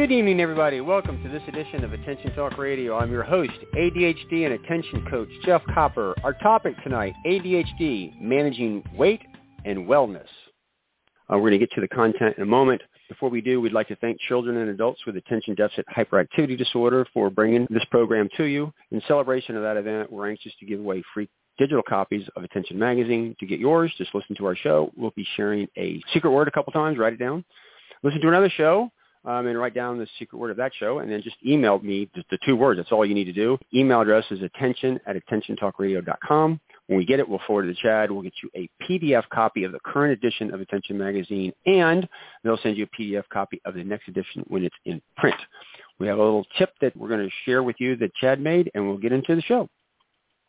Good evening, everybody. Welcome to this edition of Attention Talk Radio. I'm your host, ADHD and Attention Coach Jeff Copper. Our topic tonight, ADHD, managing weight and wellness. Uh, we're going to get to the content in a moment. Before we do, we'd like to thank children and adults with attention deficit hyperactivity disorder for bringing this program to you. In celebration of that event, we're anxious to give away free digital copies of Attention Magazine. To get yours, just listen to our show. We'll be sharing a secret word a couple times. Write it down. Listen to another show um, and write down the secret word of that show, and then just email me just the two words. That's all you need to do. Email address is attention at attentiontalkradio.com. When we get it, we'll forward it to CHADD. We'll get you a PDF copy of the current edition of Attention Magazine, and they'll send you a PDF copy of the next edition when it's in print. We have a little tip that we're going to share with you that CHADD made, and we'll get into the show.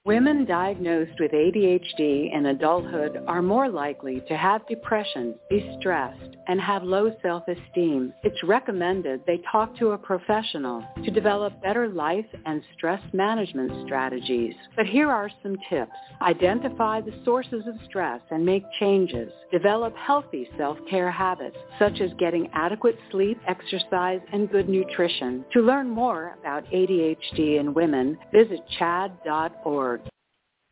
Women diagnosed with ADHD in adulthood are more likely to have depression, be stressed, and have low self-esteem. It's recommended they talk to a professional to develop better life and stress management strategies. But here are some tips. Identify the sources of stress and make changes. Develop healthy self-care habits, such as getting adequate sleep, exercise, and good nutrition. To learn more about ADHD in women, visit chadd.org.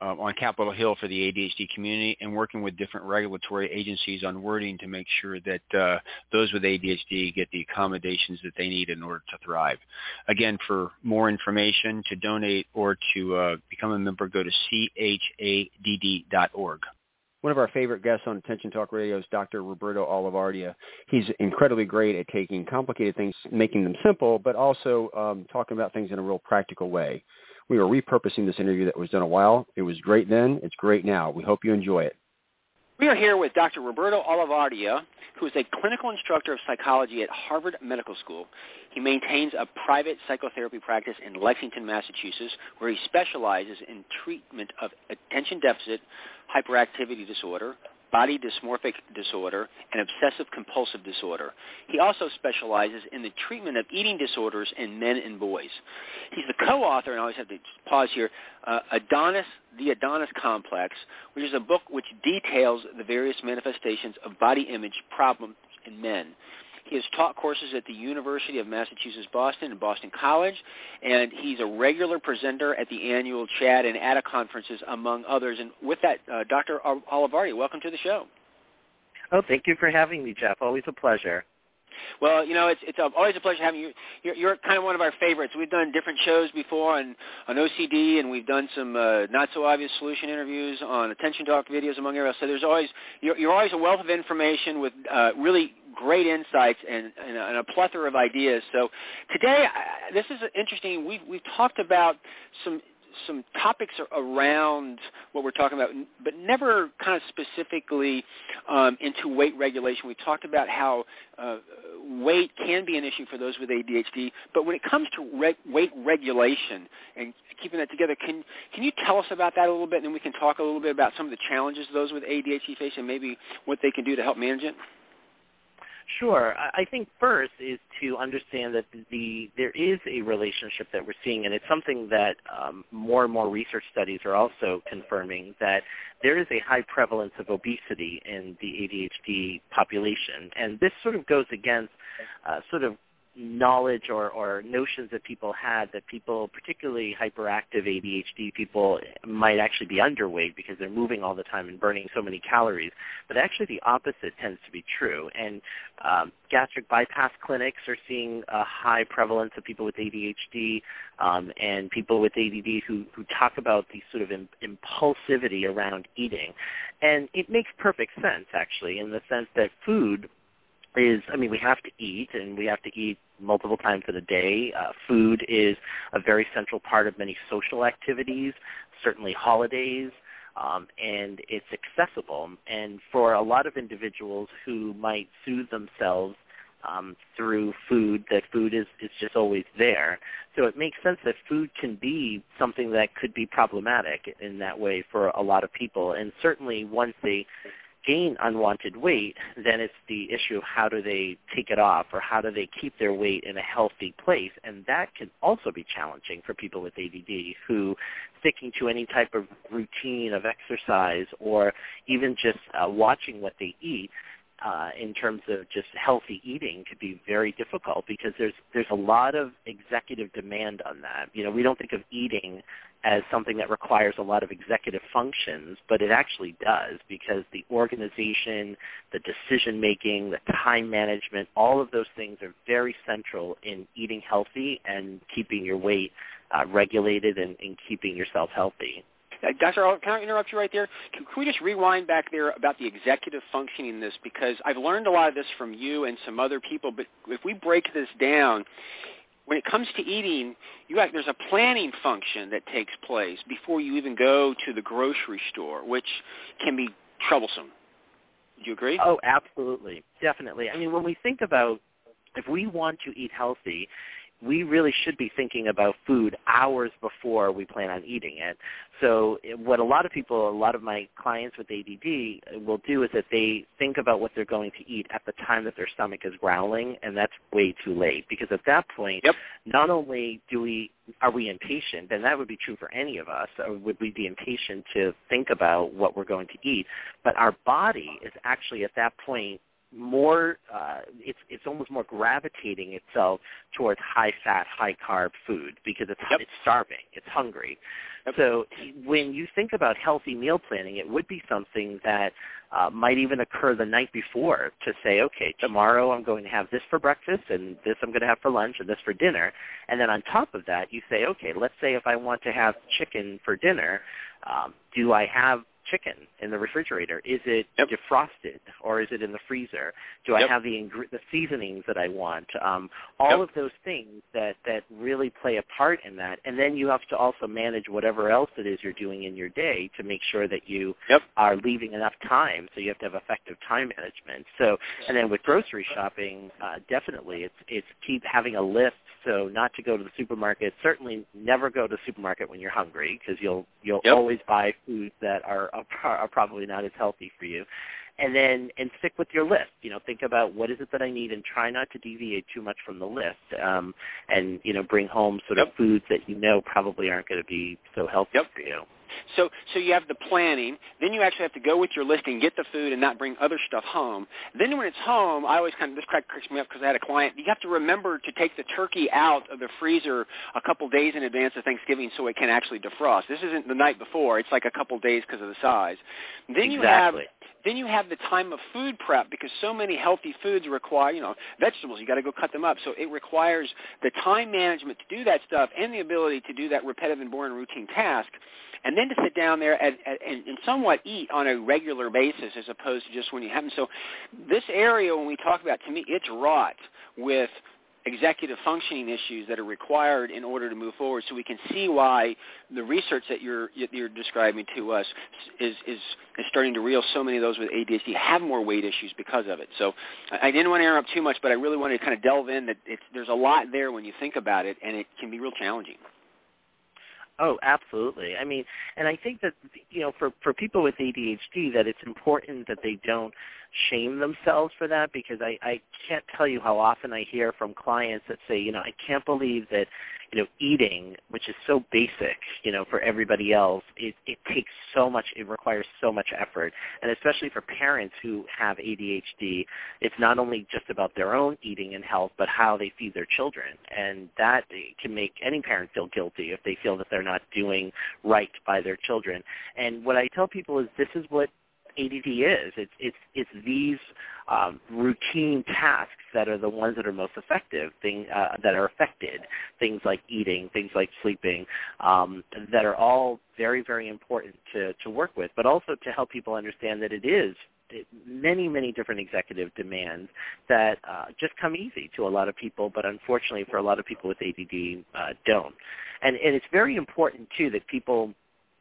uh, on Capitol Hill for the ADHD community and working with different regulatory agencies on wording to make sure that uh, those with ADHD get the accommodations that they need in order to thrive. Again, for more information, to donate or to uh, become a member, go to chadd.org. One of our favorite guests on Attention Talk Radio is Dr. Roberto Olivardia. He's incredibly great at taking complicated things, making them simple, but also um, talking about things in a real practical way. We are repurposing this interview that was done a while. It was great then. It's great now. We hope you enjoy it. We are here with Dr. Roberto Olivardia, who is a clinical instructor of psychology at Harvard Medical School. He maintains a private psychotherapy practice in Lexington, Massachusetts, where he specializes in treatment of attention deficit hyperactivity disorder, body dysmorphic disorder, and obsessive compulsive disorder. He also specializes in the treatment of eating disorders in men and boys. He's the co-author, and I always have to pause here, uh, Adonis, The Adonis Complex, which is a book which details the various manifestations of body image problems in men. He has taught courses at the University of Massachusetts Boston and Boston College, and he's a regular presenter at the annual CHADD and ADDA conferences, among others. And with that, uh, Dr. Olivardia, welcome to the show. Oh, thank you for having me, Jeff. Always a pleasure. Well, you know, it's it's always a pleasure having you. You're, you're kind of one of our favorites. We've done different shows before on on OCD, and we've done some uh, not so obvious solution interviews on attention talk videos, among others. So there's always you're, you're always a wealth of information with uh, really great insights and, and, a, and a plethora of ideas. So today, I, this is interesting. We've we've talked about some some topics around what we're talking about, but never kind of specifically um, into weight regulation. We talked about how uh, weight can be an issue for those with ADHD, but when it comes to re- weight regulation and keeping that together, can can you tell us about that a little bit, and then we can talk a little bit about some of the challenges those with ADHD face and maybe what they can do to help manage it? Sure. I think first is to understand that the there is a relationship that we're seeing, and it's something that um, more and more research studies are also confirming that there is a high prevalence of obesity in the ADHD population, and this sort of goes against uh, sort of knowledge or, or notions that people had that people, particularly hyperactive ADHD people, might actually be underweight because they're moving all the time and burning so many calories. But actually the opposite tends to be true. And um, gastric bypass clinics are seeing a high prevalence of people with ADHD um, and people with ADD who, who talk about the sort of Im- impulsivity around eating. And it makes perfect sense, actually, in the sense that food is, I mean, we have to eat, and we have to eat multiple times in a day. Uh, food is a very central part of many social activities, certainly holidays, um, and it's accessible. And for a lot of individuals who might soothe themselves um, through food, that food is, is just always there. So it makes sense that food can be something that could be problematic in that way for a lot of people. And certainly once they gain unwanted weight, then it's the issue of how do they take it off or how do they keep their weight in a healthy place. And that can also be challenging for people with ADD who sticking to any type of routine of exercise or even just uh, watching what they eat uh, in terms of just healthy eating could be very difficult because there's there's a lot of executive demand on that. You know, we don't think of eating as something that requires a lot of executive functions, but it actually does because the organization, the decision making, the time management, all of those things are very central in eating healthy and keeping your weight uh, regulated and, and keeping yourself healthy. Uh, Dr. can I interrupt you right there? Can, can, we just rewind back there about the executive functioning in this? Because I've learned a lot of this from you and some other people, but if we break this down, when it comes to eating, you have, there's a planning function that takes place before you even go to the grocery store, which can be troublesome. Do you agree? Oh, absolutely. Definitely. I mean, when we think about if we want to eat healthy, we really should be thinking about food hours before we plan on eating it. So what a lot of people, a lot of my clients with ADD will do is that they think about what they're going to eat at the time that their stomach is growling, and that's way too late because at that point, yep. not only do we are we impatient, and that would be true for any of us, would we be impatient to think about what we're going to eat, but our body is actually at that point more uh, it's it's almost more gravitating itself towards high fat, high carb food because it's yep. it's starving, it's hungry. Yep. So when you think about healthy meal planning, it would be something that uh, might even occur the night before to say, okay, tomorrow I'm going to have this for breakfast and this I'm going to have for lunch and this for dinner. And then on top of that, you say, okay, let's say if I want to have chicken for dinner, um, do I have chicken in the refrigerator? Is it yep. defrosted or is it in the freezer? Do yep. I have the ingre- the seasonings that I want? Um, all yep. of those things that that really play a part in that, and then you have to also manage whatever else it is you're doing in your day to make sure that you are leaving enough time. So you have to have effective time management. So, and then with grocery shopping, uh, definitely it's it's keep having a list so not to go to the supermarket. Certainly never go to the supermarket when you're hungry because you'll you'll always buy foods that are, are are probably not as healthy for you. And then and stick with your list. You know, think about what is it that I need and try not to deviate too much from the list. Um, and you know, bring home sort yep. of foods that you know probably aren't going to be so healthy yep. for you. So so you have the planning, then you actually have to go with your list and get the food and not bring other stuff home. Then when it's home, I always kind of this cracks me up because I had a client. You have to remember to take the turkey out of the freezer a couple days in advance of Thanksgiving so it can actually defrost. This isn't the night before; it's like a couple days because of the size. Then exactly. you have then you have the time of food prep because so many healthy foods require, you know, vegetables. You got to go cut them up. So it requires the time management to do that stuff and the ability to do that repetitive and boring routine task and then to sit down there and, and, and somewhat eat on a regular basis as opposed to just when you have them. So this area, when we talk about, to me, it's wrought with executive functioning issues that are required in order to move forward. So we can see why the research that you're you're describing to us is is, is starting to reel so many of those with ADHD have more weight issues because of it. So I didn't want to interrupt too much, but I really wanted to kind of delve in that there's a lot there when you think about it, and it can be real challenging. Oh, absolutely. I mean, and I think that you know, for for people with ADHD, that it's important that they don't shame themselves for that because I I can't tell you how often I hear from clients that say, you know, I can't believe that you know, eating, which is so basic, you know, for everybody else, it, it takes so much, it requires so much effort. And especially for parents who have ADHD, it's not only just about their own eating and health, but how they feed their children. And that can make any parent feel guilty if they feel that they're not doing right by their children. And what I tell people is this is what ADD is. It's it's it's these um, routine tasks that are the ones that are most effective, thing uh, that are affected. Things like eating, things like sleeping, um, that are all very very important to to work with, but also to help people understand that it is many, many different executive demands that uh, just come easy to a lot of people, but unfortunately for a lot of people with ADD uh, don't. And, and it's very important too that people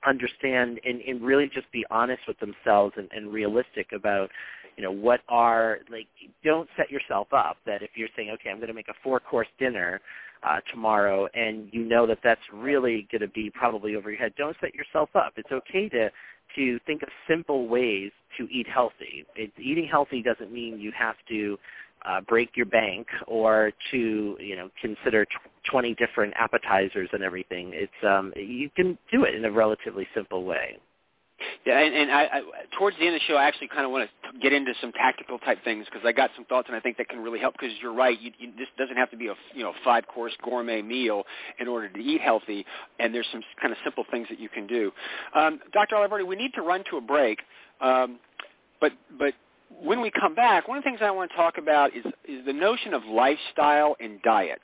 understand and, and really just be honest with themselves and, and realistic about you know what are like don't set yourself up that if you're saying okay i'm going to make a four course dinner uh, tomorrow and you know that that's really going to be probably over your head don't set yourself up. It's okay to to think of simple ways to eat healthy. Eating healthy doesn't mean you have to uh, break your bank or to you know consider tw- 20 different appetizers and everything it's um you can do it in a relatively simple way yeah, and, and I, I, towards the end of the show, I actually kind of want to get into some tactical type things because I got some thoughts, and I think that can really help. Because you're right, you, you, this doesn't have to be a you know five course gourmet meal in order to eat healthy, and there's some kind of simple things that you can do. Um, Dr. Olivardia, we need to run to a break, um, but but when we come back, one of the things I want to talk about is is the notion of lifestyle and diet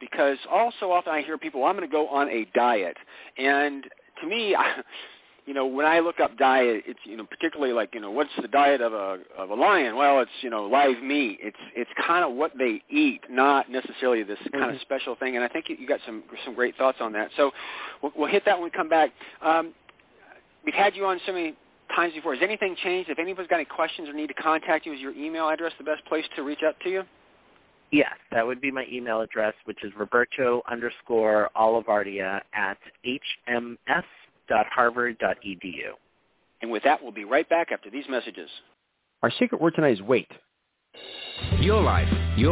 because all so often I hear people, I'm going to go on a diet, and to me, I, you know, when I look up diet, it's you know particularly like you know what's the diet of a of a lion? Well, it's you know live meat. It's it's kind of what they eat, not necessarily this kind mm-hmm. of special thing. And I think you, you got some some great thoughts on that. So we'll, we'll hit that when we come back. Um, we've had you on so many times before. Has anything changed? If anyone's got any questions or need to contact you, is your email address the best place to reach out to you? Yes, that would be my email address, which is Roberto underscore Olivardia at hms.harvard.edu. And with that, we'll be right back after these messages. Our secret word tonight is wait. Your life, your